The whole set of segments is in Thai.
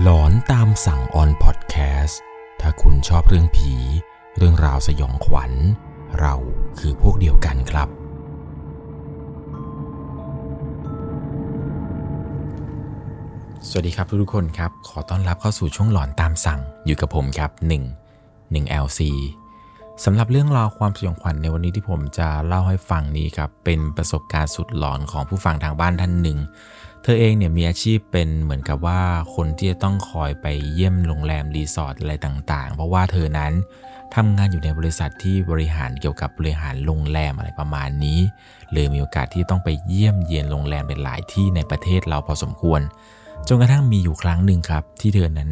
หลอนตามสั่งออนพอดแคสต์ถ้าคุณชอบเรื่องผี เรื่องราวสยองขวัญ เราคือพวกเดียวกันครับ สวัสดีครับทุกๆคนครับ ขอต้อนรับเข้าสู่ช่วงหลอนตามสั่งอยู่กับผมครับ 1 1 LC สำหรับเรื่องราวความสยองขวัญในวันนี้ที่ผมจะเล่าให้ฟังนี้ครับ เป็นประสบการณ์สุดหลอนของผู้ฟังทางบ้านท่านหนึ่ง เธอเองเนี่ยมีอาชีพเป็นเหมือนกับว่าคนที่จะต้องคอยไปเยี่ยมโรงแรมรีสอร์ทอะไรต่างๆ เพราะว่าเธอนั้นทำงานอยู่ในบริษัทที่บริหารเกี่ยวกับบริหารโรงแรมอะไรประมาณนี้เลยมีโอกาสที่ต้องไปเยี่ยมเยียนโรงแรมเป็นหลายที่ในประเทศเราพอสมควร จนกระทั่งมีอยู่ครั้งหนึ่งครับ ที่เธอนั้น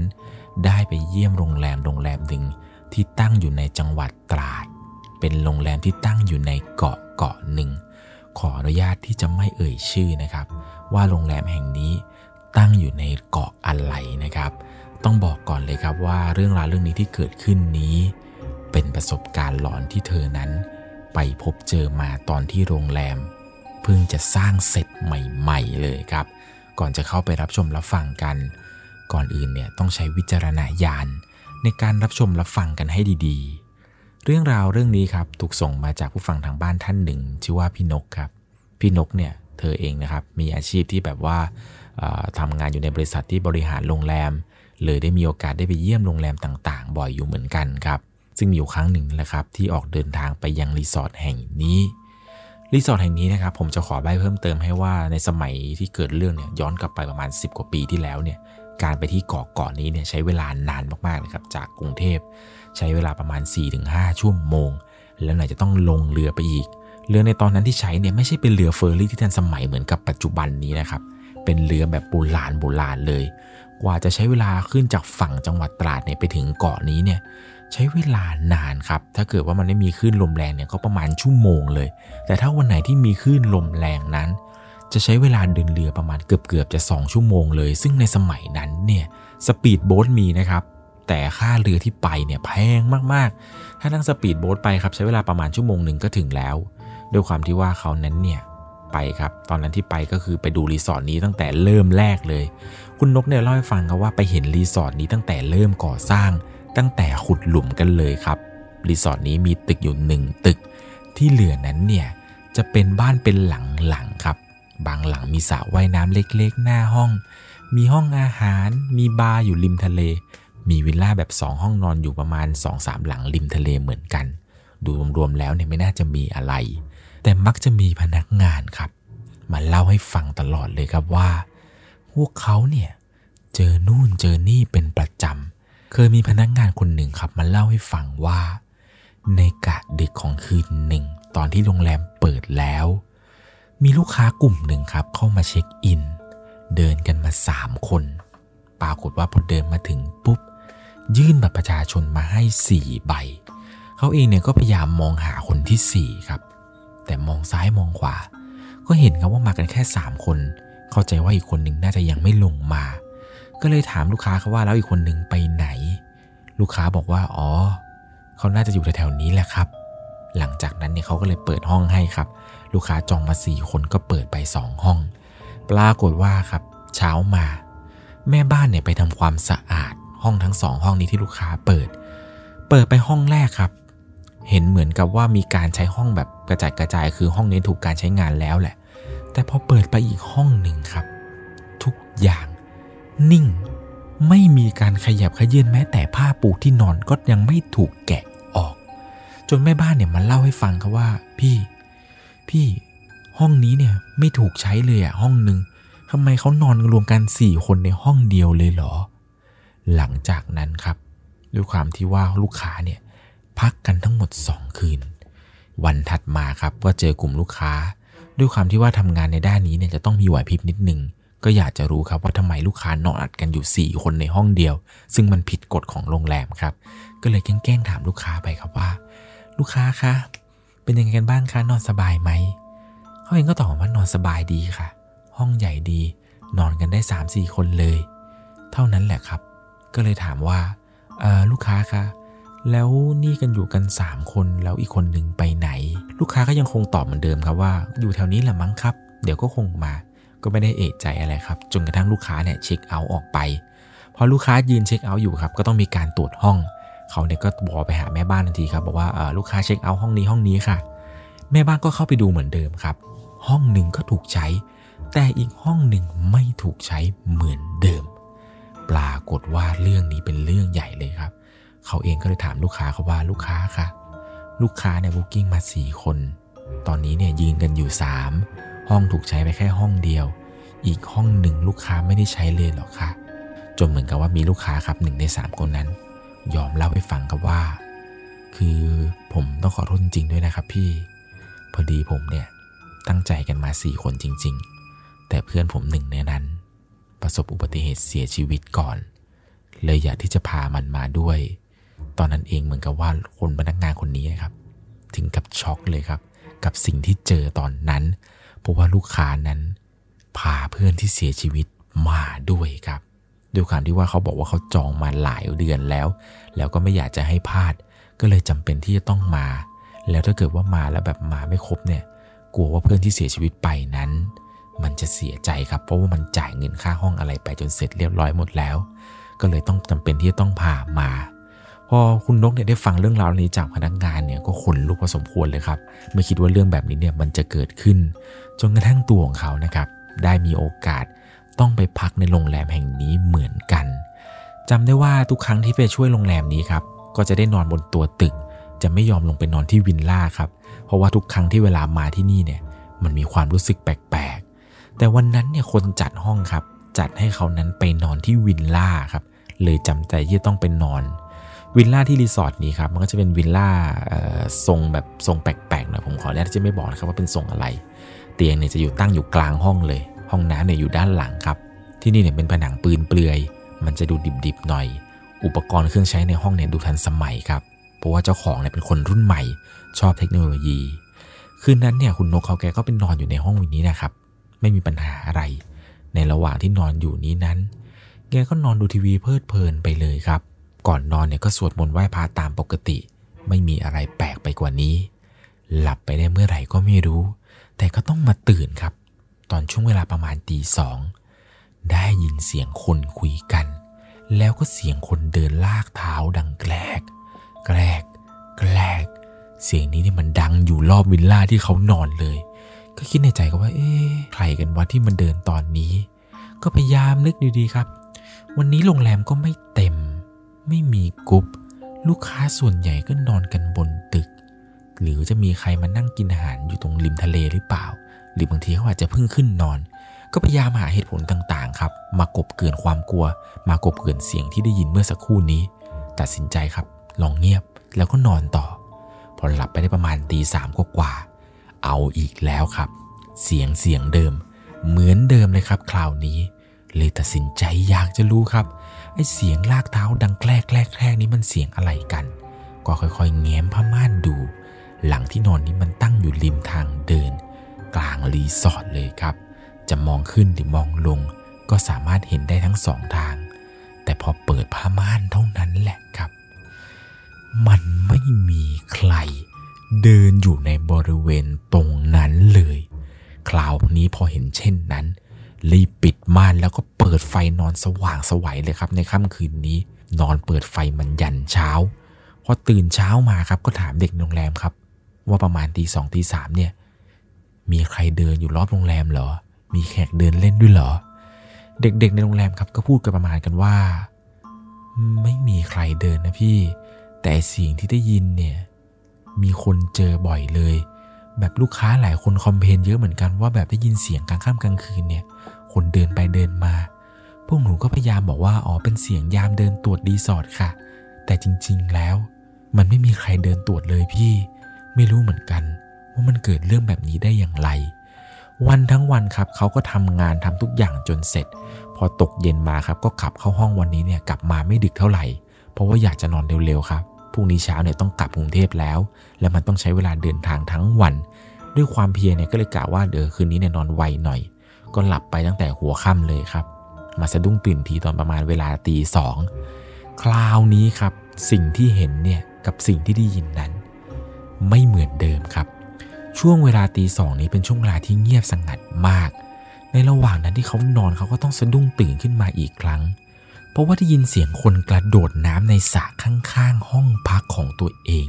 ได้ไปเยี่ยมโรงแรมโรงแรมหนึ่งที่ตั้งอยู่ในจังหวัดตราด เป็นโรงแรมที่ตั้งอยู่ในเกาะเกาะหนึ่ง ขออนุญาตที่จะไม่เอ่ยชื่อนะครับ ว่าโรงแรมแห่งนี้ตั้งอยู่ในเกาะอะไรนะครับ ต้องบอกก่อนเลยครับว่าเรื่องราวเรื่องนี้ที่เกิดขึ้นนี้ เป็นประสบการณ์หลอนที่เธอนั้น ไปพบเจอมาตอนที่โรงแรม เพิ่งจะสร้างเสร็จใหม่ๆเลยครับ ก่อนจะเข้าไปรับชมรับฟังกัน ก่อนอื่นเนี่ยต้องใช้วิจารณญาณในการรับชมรับฟังกันให้ดีๆ เรื่องราวเรื่องนี้ครับถูกส่งมาจากผู้ฟังทางบ้านท่านหนึ่ง ชื่อว่าพี่นกครับ พี่นกเนี่ยเธอเองนะครับมีอาชีพที่แบบว่าทำงานอยู่ในบริษัทที่บริหารโรงแรม เลยได้มีโอกาสได้ไปเยี่ยมโรงแรมต่างๆ บ่อยอยู่เหมือนกันครับ ซึ่งมีอยู่ครั้งหนึ่งแหละครับที่ออกเดินทางไปยังรีสอร์ทแห่งนี้รีสอร์ทแห่งนี้นะครับผมจะขอใบเพิ่มเติมให้ว่าในสมัยที่เกิดเรื่องเนี่ยย้อนกลับไปประมาณ 10 กว่าปีที่แล้วเนี่ยการไปที่เกาะเกาะนี้เนี่ยใช้เวลานานมากๆเลยครับจากกรุงเทพ ใช้เวลาประมาณ 4-5 ชั่วโมง แล้วไหนจะต้องลงเรือไปอีก เรือในตอนนั้นที่ใช้เนี่ยไม่ใช่เป็นเรือเฟอร์รี่ที่ทันสมัยเหมือนกับปัจจุบันนี้นะครับ เป็นเรือแบบโบราณโบราณเลย กว่าจะใช้เวลาขึ้นจากฝั่งจังหวัดตราดเนี่ยไปถึงเกาะนี้เนี่ยใช้เวลานานครับ ถ้าเกิดว่ามันไม่มีคลื่นลมแรงเนี่ยก็ประมาณชั่วโมงเลย แต่ถ้าวันไหนที่มีคลื่นลมแรงนั้น จะใช้เวลาเดินเรือประมาณเกือบๆจะ 2 ชั่วโมงเลย ซึ่งในสมัยนั้นเนี่ยสปีดโบ๊ทมีนะครับ แต่ค่าเรือที่ไปเนี่ยแพงมากๆ ถ้านั่งสปีดโบ๊ทไปครับใช้เวลาประมาณชั่วโมงหนึ่งก็ถึงแล้ว ด้วยความที่ว่าเขานั้นเนี่ยไปครับ ตอนนั้นที่ไปก็คือไปดูรีสอร์ทนี้ตั้งแต่เริ่มแรกเลย คุณนกเนี่ยเล่าให้ฟังครับว่าไปเห็นรีสอร์ทนี้ตั้งแต่เริ่มก่อสร้าง ตั้งแต่ขุดหลุมกันเลยครับ รีสอร์ทนี้มีตึกอยู่หนึ่งตึก ที่เหลือนั้นเนี่ยจะเป็นบ้านเป็นหลังๆครับ บางหลังมีสระว่ายน้ำเล็กๆ หน้าห้อง มีห้องอาหาร มีบาร์อยู่ริมทะเล มีวิลล่าแบบ 2 ห้องนอนอยู่ประมาณ 2-3 หลังริมทะเลเหมือนกัน ดูรวมๆแล้วเนี่ยไม่น่าจะมีอะไร แต่มักจะมีพนักงานครับ มาเล่าให้ฟังตลอดเลยครับว่า พวกเขาเนี่ยเจอนู่นเจอนี่เป็นประจำ เคยมีพนักงานคนหนึ่งครับมาเล่าให้ฟังว่า ในกะดึกของคืนหนึ่ง ตอนที่โรงแรมเปิดแล้ว มีลูกค้ากลุ่มหนึ่งครับเข้ามาเช็คอิน เดินกันมาสามคน ปรากฏว่าพอเดินมาถึงปุ๊บ ยื่นบัตรประชาชนมาให้สี่ใบ เขาเองเนี่ยก็พยายามมองหาคนที่สี่ครับ แต่มองซ้ายมองขวา ก็เห็นครับว่ามากันแค่สามคน เข้าใจว่าอีกคนหนึ่งน่าจะยังไม่ลงมา ก็เลยถามลูกค้าเขาว่าแล้วอีกคนหนึ่งไปไหน ลูกค้าบอกว่าอ๋อ เขาน่าจะอยู่แถวๆนี้แหละครับ หลังจากนั้นเนี่ยเขาก็เลยเปิดห้องให้ครับ ลูกค้าจองมาสี่คนก็เปิดไปสองห้อง ปรากฏว่าครับ เช้ามา แม่บ้านเนี่ยไปทำความสะอาด ห้องทั้งสองห้องนี้ที่ลูกค้าเปิด เปิดไปห้องแรกครับ เห็นเหมือนกับว่ามีการใช้ห้องแบบกระจายกระจายคือห้องนี้ถูกการใช้งานแล้วแหละ แต่พอเปิดไปอีกห้องหนึ่งครับ ทุกอย่างนิ่งไม่มีการขยับขยื่นแม้แต่ผ้าปูที่นอนก็ยังไม่ถูกแกะออก จนแม่บ้านเนี่ยมาเล่าให้ฟังครับว่า พี่ พี่ห้องนี้เนี่ยไม่ถูกใช้เลยอะห้องหนึ่งทำไมเขานอนรวมกันสี่คนในห้องเดียวเลยเหรอ หลังจากนั้นครับ ด้วยความที่ว่าลูกค้าเนี่ยพักกันทั้งหมด 2 คืน วันถัดมาครับก็เจอกลุ่มลูกค้า ด้วยความที่ว่าทำงานในด้านนี้เนี่ยจะต้องมีไหวพริบนิดนึงก็อยากจะรู้ครับว่าทำไมลูกค้านอนอัดกันอยู่ 4 คนในห้องเดียว ซึ่งมันผิดกฎของโรงแรมครับ ก็เลยแกล้งถามลูกค้าไปครับว่า ลูกค้าคะเป็นยังไงกันบ้างคะนอนสบายไหมเขาเองก็ตอบว่านอนสบายดีค่ะ ห้องใหญ่ดี นอนกันได้ 3-4 คนเลย เท่านั้นแหละครับ ก็เลยถามว่าลูกค้าคะแล้วนี่กันอยู่กัน 3 คนแล้วอีกคนหนึ่งไปไหน ลูกค้าก็ยังคงตอบเหมือนเดิมครับว่า อยู่แถวนี้แหละมั้งครับ เดี๋ยวก็คงมา ก็ไม่ได้เอะใจอะไรครับ จนกระทั่งลูกค้าเนี่ยเช็คเอาท์ออกไป พอลูกค้ายืนเช็คเอาท์อยู่ครับ ก็ต้องมีการตรวจห้อง เขาเนี่ยก็บอกไปหาแม่บ้านทันทีครับ บอกว่าลูกค้าเช็คเอาท์ห้องนี้ห้องนี้ค่ะ แม่บ้านก็เข้าไปดูเหมือนเดิมครับ ห้องหนึ่งก็ถูกใช้ แต่อีกห้องหนึ่งไม่ถูกใช้เหมือนเดิม ปรากฏว่าเรื่องนี้เป็นเรื่องใหญ่เลยครับ เขาเองก็เลยถามลูกค้าเขาว่าลูกค้าคะลูกค้าเนี่ยบุ๊กิ้งมา 4 คน ตอนนี้เนี่ยยืนกันอยู่ 3 ห้องถูกใช้ไปแค่ห้องเดียว อีกห้องหนึ่งลูกค้าไม่ได้ใช้เลยหรอกค่ะจนเหมือนกับว่ามีลูกค้าครับหนึ่งในสามคนนั้น ยอมเล่าให้ฟังครับว่า คือผมต้องขอโทษจริงๆด้วยนะครับพี่ พอดีผมเนี่ยตั้งใจกันมาสี่คนจริง ๆ แต่เพื่อนผมหนึ่งในนั้น ประสบอุบัติเหตุเสียชีวิตก่อน เลยอยากที่จะพามันมาด้วย ตอนนั้นเองเหมือนกับว่าคนพนักงานคนนี้ครับ ถึงกับช็อกเลยครับ กับสิ่งที่เจอตอนนั้น เพราะว่าลูกค้านั้นพาเพื่อนที่เสียชีวิตมาด้วยครับด้วยความที่ว่าเขาบอกว่าเขาจองมาหลายเดือนแล้ว แล้วก็ไม่อยากจะให้พลาด ก็เลยจำเป็นที่จะต้องมา แล้วถ้าเกิดว่ามาแล้วแบบมาไม่ครบเนี่ย กลัวว่าเพื่อนที่เสียชีวิตไปนั้น มันจะเสียใจครับเพราะว่ามันจ่ายเงินค่าห้องอะไรไปจนเสร็จเรียบร้อยหมดแล้ว ก็เลยต้องจำเป็นที่จะต้องพามา พอคุณนกเนี่ยได้ฟังเรื่องราวนี้จากพนักงานเนี่ยก็ขนลุกพอสมควรเลยครับ ไม่คิดว่าเรื่องแบบนี้เนี่ยมันจะเกิดขึ้น จนกระทั่งตัวของเขานะครับ ได้มีโอกาสต้องไปพักในโรงแรมแห่งนี้เหมือนกันจำได้ว่าทุกครั้งที่ไปช่วยโรงแรมนี้ครับก็จะได้นอนบนตัวตึก จะไม่ยอมลงไปนอนที่วินล่าครับเพราะว่าทุกครั้งที่เวลามาที่นี่เนี่ยมันมีความรู้สึกแปลก แต่วันนั้นเนี่ยคนจัดห้องครับ จัดให้เขานั้นไปนอนที่วินล่าครับ เลยจำใจที่ต้องไปนอน วินล่าที่รีสอร์ทนี้ครับ มันก็จะเป็นวินล่าทรงแบบทรงแปลกๆนะผมขออนุญาตจะไม่บอกนะครับว่าเป็นทรงอะไร เตียงเนี่ยจะอยู่ตั้งอยู่กลางห้องเลย ห้องน้ำเนี่ยอยู่ด้านหลังครับ ที่นี่เนี่ยเป็นผนังปืนเปลือย มันจะดูดิบๆหน่อย อุปกรณ์เครื่องใช้ในห้องเนี่ยดูทันสมัยครับเพราะว่าเจ้าของเนี่ยเป็นคนรุ่นใหม่ ชอบเทคโนโลยี คืนนั้นเนี่ยคุณนกเขาแกก็เป็นนอนอยู่ในห้องวินี้นะครับ ไม่มีปัญหาอะไร ในระหว่างที่นอนอยู่นี้นั้น แกก็นอนดูทีวีเพลิดเพลินไปเลยครับ ก่อนนอนเนี่ยก็สวดมนต์ไหว้พระตามปกติ ไม่มีอะไรแปลกไปกว่านี้ หลับไปได้เมื่อไหร่ก็ไม่รู้ แต่ก็ต้องมาตื่นครับ ตอนช่วงเวลาประมาณตีสองได้ยินเสียงคนคุยกัน แล้วก็เสียงคนเดินลากเท้าดังแกลก แกลก แกลก เสียงนี้นี่มันดังอยู่รอบวิลล่าที่เขานอนเลย ก็คิดในใจก็ว่า เอ๊ะใครกันวะที่มันเดินตอนนี้ ก็พยายามนึกดีๆครับ วันนี้โรงแรมก็ไม่เต็ม ไม่มีกุ๊บลูกค้าส่วนใหญ่ก็นอนกันบนตึก หรือจะมีใครมานั่งกินอาหารอยู่ตรงริมทะเลหรือเปล่า หรือบางทีเขาอาจจะเพิ่งขึ้นนอน ก็พยายามหาเหตุผลต่างๆ ครับ มากบเกินความกลัว มากบเกินเสียงที่ได้ยินเมื่อสักครู่นี้ ตัดสินใจครับ ลองเงียบแล้วก็นอนต่อ พอหลับไปได้ประมาณตีสามกว่า เอาอีกแล้วครับ เสียงเสียงเดิม เหมือนเดิมเลยครับคราวนี้ เลยตัดสินใจอยากจะรู้ครับไอเสียงลากเท้าดังแกล้แกล้แกล้นี้มันเสียงอะไรกัน ก็ค่อยๆแง้มผ้าม่านดู หลังที่นอนนี้มันตั้งอยู่ริมทางเดิน กลางรีสอร์ทเลยครับ จะมองขึ้นหรือมองลง ก็สามารถเห็นได้ทั้งสองทาง แต่พอเปิดผ้าม่านเท่านั้นแหละครับ มันไม่มี เดินอยู่ในบริเวณตรงนั้นเลย คราวนี้พอเห็นเช่นนั้น รีบปิดม่านแล้วก็เปิดไฟนอนสว่างสวัยเลยครับ ในค่ำคืนนี้ นอนเปิดไฟมันยันเช้าพอตื่นเช้ามาครับ ก็ถามเด็กโรงแรมครับ ว่าประมาณตีสองตีสามเนี่ย มีใครเดินอยู่รอบโรงแรมเหรอ มีแขกเดินเล่นด้วยเหรอ เด็กๆในโรงแรมครับ ก็พูดกันประมาณกันว่า ไม่มีใครเดินนะพี่ แต่เสียงที่ได้ยินเนี่ย มีคนเจอบ่อยเลย แบบลูกค้าหลายคนคอมเพนเยอะเหมือนกันว่าแบบได้ยินเสียงกลางค่ำกลางคืนเนี่ย คนเดินไปเดินมา พวกหนูก็พยายามบอกว่าอ๋อเป็นเสียงยามเดินตรวจรีสอร์ทค่ะ แต่จริงๆแล้ว มันไม่มีใครเดินตรวจเลยพี่ ไม่รู้เหมือนกัน ว่ามันเกิดเรื่องแบบนี้ได้อย่างไร วันทั้งวันครับเขาก็ทำงานทำทุกอย่างจนเสร็จ พอตกเย็นมาครับก็ขับเข้าห้องวันนี้เนี่ยกลับมาไม่ดึกเท่าไหร่ เพราะว่าอยากจะนอนเร็วๆครับ พรุ่งนี้เช้าเนี่ยต้องกลับกรุงเทพแล้ว และมันต้องใช้เวลาเดินทางทั้งวัน ด้วยความเพียรเนี่ยก็เลยกะว่าเดี๋ยวคืนนี้เนี่ยนอนไวหน่อย ก็หลับไปตั้งแต่หัวค่ำเลยครับ มาสะดุ้งตื่นทีตอนประมาณเวลาตีสองคราวนี้ครับสิ่งที่เห็นเนี่ยกับสิ่งที่ได้ยินนั้น ไม่เหมือนเดิมครับ ช่วงเวลาตีสองนี้เป็นช่วงเวลาที่เงียบสงัดมาก ในระหว่างนั้นที่เขานอนเขาก็ต้องสะดุ้งตื่นขึ้นมาอีกครั้ง เพราะว่าได้ยินเสียงคนกระโดดน้ำในสระข้างๆ ห้องพักของตัวเอง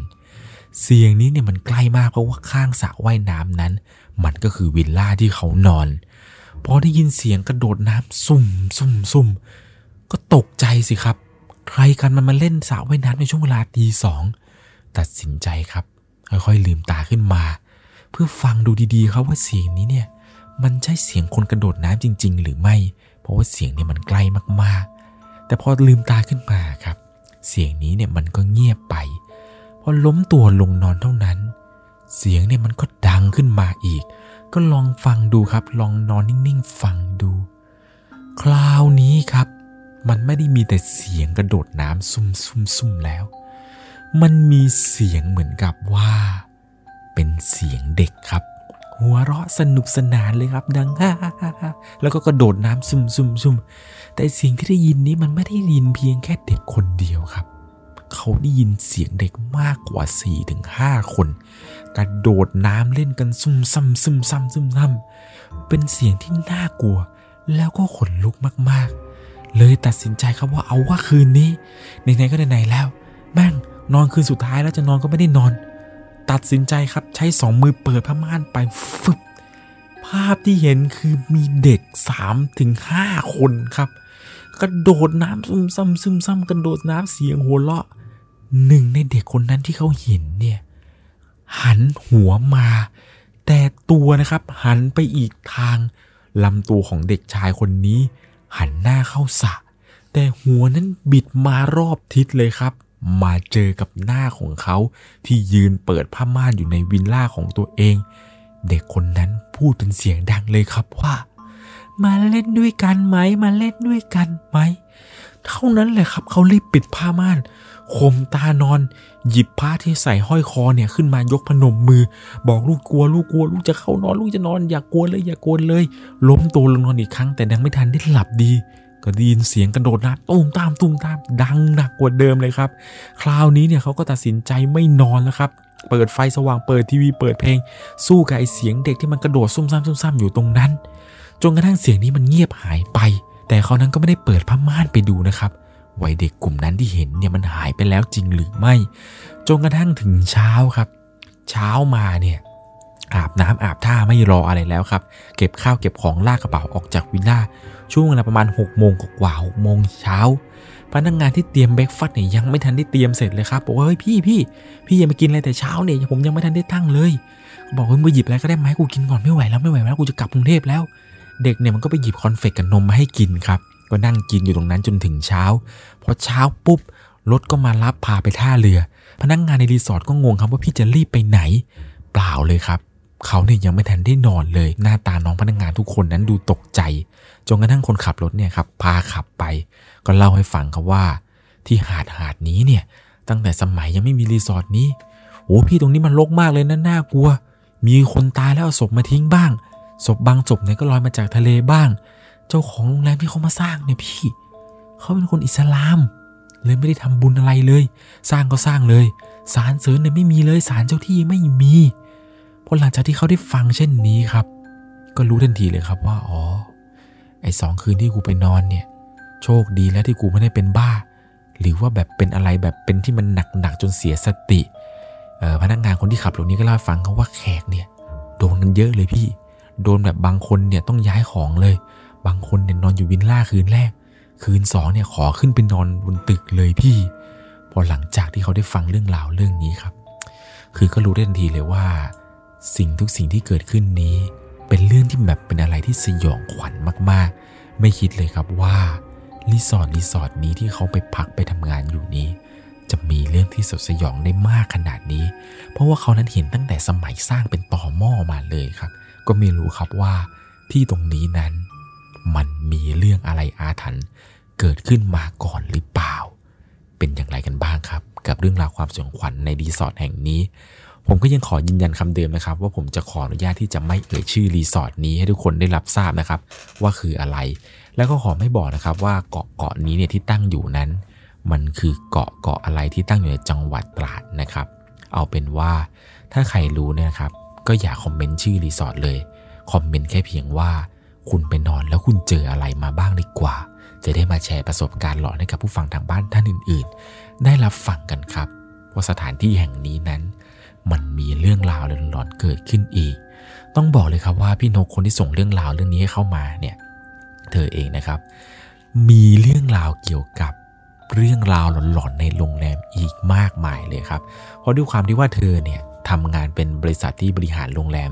เสียงนี้เนี่ยมันใกล้มากเพราะว่าข้างสระว่ายน้ำนั้น มันก็คือวิลล่าที่เขานอนพอได้ยินเสียงกระโดดน้ำซุ่มซุ่มซุ่มก็ตกใจสิครับ ใครกันมันมาเล่นสระว่ายน้ำในช่วงเวลาตีสองตัดสินใจครับ ค่อยๆลืมตาขึ้นมา เพื่อฟังดูดีๆครับว่าเสียงนี้เนี่ย มันใช่เสียงคนกระโดดน้ำจริง ๆ หรือไม่ เพราะว่าเสียงเนี่ยมันใกล้มากๆ แต่พอลืมตาขึ้นมาครับ เสียงนี้เนี่ยมันก็เงียบไป พอล้มตัวลงนอนเท่านั้น เสียงเนี่ยมันก็ดังขึ้นมาอีก ก็ลองฟังดูครับ ลองนอนนิ่งๆฟังดู คราวนี้ครับ มันไม่ได้มีแต่เสียงกระโดดน้ำซุ่มๆๆแล้ว มันมีเสียงเหมือนกับว่า เป็นเสียงเด็กครับ หัวเราะสนุกสนานเลยครับ ดังฮ่าฮ่าฮ่าฮ่าแล้วก็กระโดดน้ำซุ่มซุ่มซุ่มแต่เสียงที่ได้ยินนี้มันไม่ได้ยินเพียงแค่เด็กคนเดียวครับ เขาได้ยินเสียงเด็กมากกว่า4ี่ถึงห้าคน กระโดดน้ำเล่นกันซุ่มซ้ำซุ่มซ้ำซุ่มซ้ำเป็นเสียงที่น่ากลัว แล้วก็ขนลุกมากๆ เลยตัดสินใจครับว่าเอาว่าคืนนี้ไหนๆก็ไหนๆแล้วแม่งนอนคืนสุดท้ายแล้วจะนอนก็ไม่ได้นอน ตัดสินใจครับใช้สองมือเปิดผ้าม่านไปฟึบภาพที่เห็นคือมีเด็ก3ถึง5คนครับ กระโดดน้ำซึมซ้ำซึมซ้ำกระโดดน้ำเสียงหัวเราะหนึ่งในเด็กคนนั้นที่เขาเห็นเนี่ย หันหัวมา แต่ตัวนะครับหันไปอีกทางลำตัวของเด็กชายคนนี้ หันหน้าเข้าสระแต่หัวนั้นบิดมารอบทิศเลยครับ มาเจอกับหน้าของเขาที่ยืนเปิดผ้าม่านอยู่ในวิลล่าของตัวเอง เด็กคนนั้นพูดเป็นเสียงดังเลยครับว่า มาเล่นด้วยกันไหม มาเล่นด้วยกันไหม เท่านั้นแหละครับเขารีบปิดผ้าม่านข่มตานอน หยิบผ้าที่ใส่ห้อยคอเนี่ยขึ้นมายกพนมมือ บอกลูกกลัว ลูกกลัว ลูกจะเข้านอน ลูกจะนอน อย่ากกลัวเลย อย่ากกลัวเลย ล้มตัวลงนอนอีกครั้งแต่ยังไม่ทันได้หลับดี ก็ได้ยินเสียงกระโดดน้ำตุ้มตามตุ้มตามดังหนักกว่าเดิมเลยครับ คราวนี้เนี่ยเขาก็ตัดสินใจไม่นอนแล้วครับ เปิดไฟสว่างเปิดทีวีเปิดเพลง สู้กับไอเสียงเด็กที่มันกระโดดซุ่มซ่ามซุ่มซ่ามอยู่ตรงนั้น จนกระทั่งเสียงนี้มันเงียบหายไป แต่เขานั้นก็ไม่ได้เปิดผ้าม่านไปดูนะครับวัยเด็กกลุ่มนั้นที่เห็นเนี่ยมันหายไปแล้วจริงหรือไม่ จนกระทั่งถึงเช้าครับ เช้ามาเนี่ยอาบน้ำอาบท่าไม่รออะไรแล้วครับ เก็บข้าวเก็บของลากกระเป๋าออกจากวิลล่า ช่วงเวลาประมาณ6กโมงกว่าหกโมงเช้าพนักงานที่เตรียม breakfast เนี่ยยังไม่ทันได้เตรียมเสร็จเลยครับบอกว่าเฮ้ยพี่พี่พี่อย่ามากินอะไรแต่เช้าเนี่ยผมยังไม่ทันได้ตั้งเลยบอกว่ามึงหยิบอะไรก็ได้ไหมกูกินก่อนไม่ไหวแล้วไม่ไหวแล้วกูจะกลับกรุงเทพแล้ว เด็กเนี่ยมันก็ไปหยิบ cornflakes กับนมมาให้กินครับก็นั่งกินอยู่ตรงนั้นจนถึงเช้าพอเช้าปุ๊บรถก็มารับพาไปท่าเรือ พนักงานในรีสอร์ทก็งงครับว่าพี่จะรีบไปไหน เปล่าเลยครับ เขาเนี่ยยังไม่ทันได้นอนเลย หน้าตาน้องพนักงานทุกคนนั้นดูตกใจ จนกระทั่งคนขับรถเนี่ยครับพาขับไป ก็เล่าให้ฟังครับว่า ที่หาดหาดนี้เนี่ยตั้งแต่สมัยยังไม่มีรีสอร์ทนี้โอ้พี่ตรงนี้มันรกมากเลยนะน่ากลัว มีคนตายแล้วเอาศพมาทิ้งบ้าง ศพบางศพเนี่ยก็ลอยมาจากทะเลบ้าง เจ้าของโรงแรมที่เขามาสร้างเนี่ยพี่เขาเป็นคนอิสลาม เลยไม่ได้ทำบุญอะไรเลย สร้างก็สร้างเลยสารเสริญเนี่ยไม่มีเลยสารเจ้าที่ไม่มีพอหลังจากที่เขาได้ฟังเช่นนี้ครับ ก็รู้ทันทีเลยครับว่าอ๋อ ไอ้สองคืนที่กูไปนอนเนี่ย โชคดีแล้วที่กูไม่ได้เป็นบ้า หรือว่าแบบเป็นอะไรแบบเป็นที่มันหนักๆจนเสียสติพนักงานคนที่ขับรถนี้ก็เล่าให้ฟังเขาว่าแขกเนี่ย โดนกันเยอะเลยพี่ โดนแบบบางคนเนี่ยต้องย้ายของเลย บางคนเนี่ยนอนอยู่วินล่าคืนแรก คืนสองเนี่ยขอขึ้นไปนอนบนตึกเลยพี่ พอหลังจากที่เขาได้ฟังเรื่องราวเรื่องนี้ครับ คือก็รู้ได้ทันทีเลยว่า สิ่งทุกสิ่งที่เกิดขึ้นนี้ เป็นเรื่องที่แบบเป็นอะไรที่สยองขวัญมากๆ ไม่คิดเลยครับว่ารีสอร์ทรีสอร์ทนี้ที่เขาไปพักไปทำงานอยู่นี้ จะมีเรื่องที่สยดสยองได้มากขนาดนี้ เพราะว่าเขานั้นเห็นตั้งแต่สมัยสร้างเป็นต่อหม้อมาเลยครับ ก็ไม่รู้ครับว่าที่ตรงนี้นั้นมันมีเรื่องอะไรอาถรรพ์เกิดขึ้นมาก่อนหรือเปล่า เป็นอย่างไรกันบ้างครับ กับเรื่องราวความสยองขวัญในรีสอร์ทแห่งนี้ ผมก็ยังขอยืนยันคำเดิมนะครับ ว่าผมจะขออนุญาตที่จะไม่เอ่ยชื่อรีสอร์ทนี้ให้ทุกคนได้รับทราบนะครับ ว่าคืออะไร แล้วก็ขอไม่บอกนะครับว่าเกาะเกาะนี้เนี่ยที่ตั้งอยู่นั้น มันคือเกาะเกาะอะไรที่ตั้งอยู่ในจังหวัดตราดนะครับ เอาเป็นว่าถ้าใครรู้เนี่ยนะครับ ก็อย่าคอมเมนต์ชื่อรีสอร์ทเลยคอมเมนต์แค่เพียงว่า คุณไปนอนแล้วคุณเจออะไรมาบ้างดีกว่า จะได้มาแชร์ประสบการณ์หลอนให้กับผู้ฟังทางบ้านท่านอื่น ๆ ได้รับฟังกันครับ ว่าสถานที่แห่งนี้นั้น มันมีเรื่องราวหลอนๆเกิดขึ้นอีก ต้องบอกเลยครับว่าพี่นกคนที่ส่งเรื่องราวเรื่องนี้ให้เข้ามาเนี่ยเธอเองนะครับ มีเรื่องราวเกี่ยวกับเรื่องราวหลอนๆในโรงแรมอีกมากมายเลยครับ เพราะด้วยความที่ว่าเธอเนี่ยทำงานเป็นบริษัทที่บริหารโรงแรม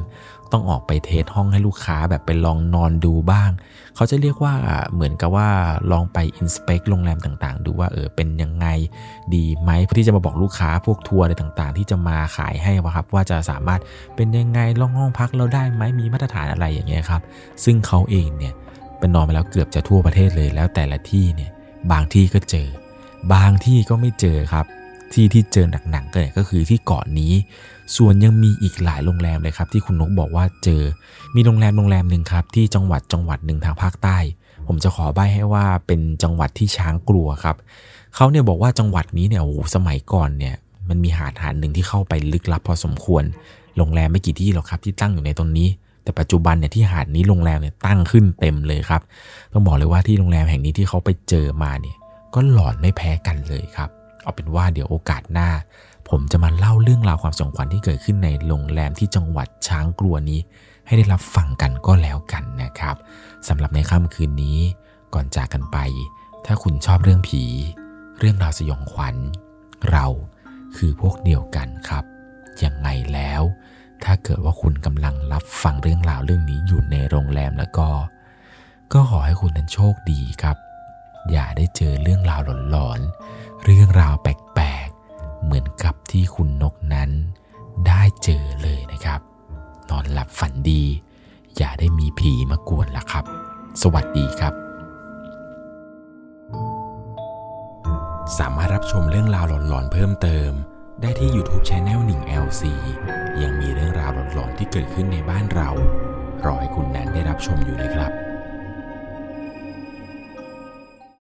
ต้องออกไปเทสห้องให้ลูกค้าแบบไปลองนอนดูบ้าง เขาจะเรียกว่าเหมือนกับว่าลองไปอินสเปกโรงแรมต่างๆ ดูว่าเออเป็นยังไงดีไหมเพื่อที่จะมาบอกลูกค้าพวกทัวร์อะไรต่างๆ ที่จะมาขายให้ว่าครับว่าจะสามารถเป็นยังไงลองห้องพักเราได้ไหมมีมาตรฐานอะไรอย่างเงี้ยครับ ซึ่งเขาเองเนี่ยเป็นนอนมาแล้วเกือบจะทั่วประเทศเลยแล้วแต่ละที่เนี่ยบางที่ก็เจอบางที่ก็ไม่เจอครับ ที่ที่เจอหนักๆก็เนี่ยก็คือที่เกาะนนี้ ส่วนยังมีอีกหลายโรงแรมเลยครับ ที่คุณนกบอกว่าเจอ มีโรงแรมโรงแรมหนึ่งครับ ที่จังหวัดจังหวัดหนึ่งทางภาคใต้ ผมจะขอใบ้ให้ว่าเป็นจังหวัดที่ช้างกลัวครับเขาเนี่ยบอกว่าจังหวัดนี้เนี่ยโอ้สมัยก่อนเนี่ยมันมีหาดหาดหนึ่งที่เข้าไปลึกลับพอสมควร โรงแรมไม่กี่ที่หรอกครับที่ตั้งอยู่ในตรงนี้ แต่ปัจจุบันเนี่ยที่หาดนี้โรงแรมเนี่ยตั้งขึ้นเต็มเลยครับ ต้องบอกเลยว่าที่โรงแรมแห่งนี้ที่เขาไปเจอมาเนี่ยก็หลอนไม่แพ้กันเลยครับ เอาเป็นว่าเดี๋ยวโอกาสหน้า ผมจะมาเล่าเรื่องราวความสงขวัญที่เกิดขึ้นในโรงแรมที่จังหวัดช้างกลัวนี้ ให้ได้รับฟังกันก็แล้วกันนะครับสำหรับในค่ำคืนนี้ ก่อนจากกันไป ถ้าคุณชอบเรื่องผี เรื่องราวสยองขวัญ เราคือพวกเดียวกันครับยังไงแล้ว ถ้าเกิดว่าคุณกำลังรับฟังเรื่องราวเรื่องนี้อยู่ในโรงแรมแล้วก็ ก็ขอให้คุณนั้นโชคดีครับ อย่าได้เจอเรื่องราวหลอนๆ เรื่องราวแปลกๆ เหมือนกับที่คุณนกนั้นได้เจอเลยนะครับ นอนหลับฝันดี อย่าได้มีผีมากวนละครับ สวัสดีครับ สามารถรับชมเรื่องราวหลอนๆเพิ่มเติม ได้ที่ YouTube c h anel 1 LC ยังมีเรื่องราวหลอนๆที่เกิดขึ้นในบ้านเรา รอให้คุณนั้นได้รับชมอยู่นะครับ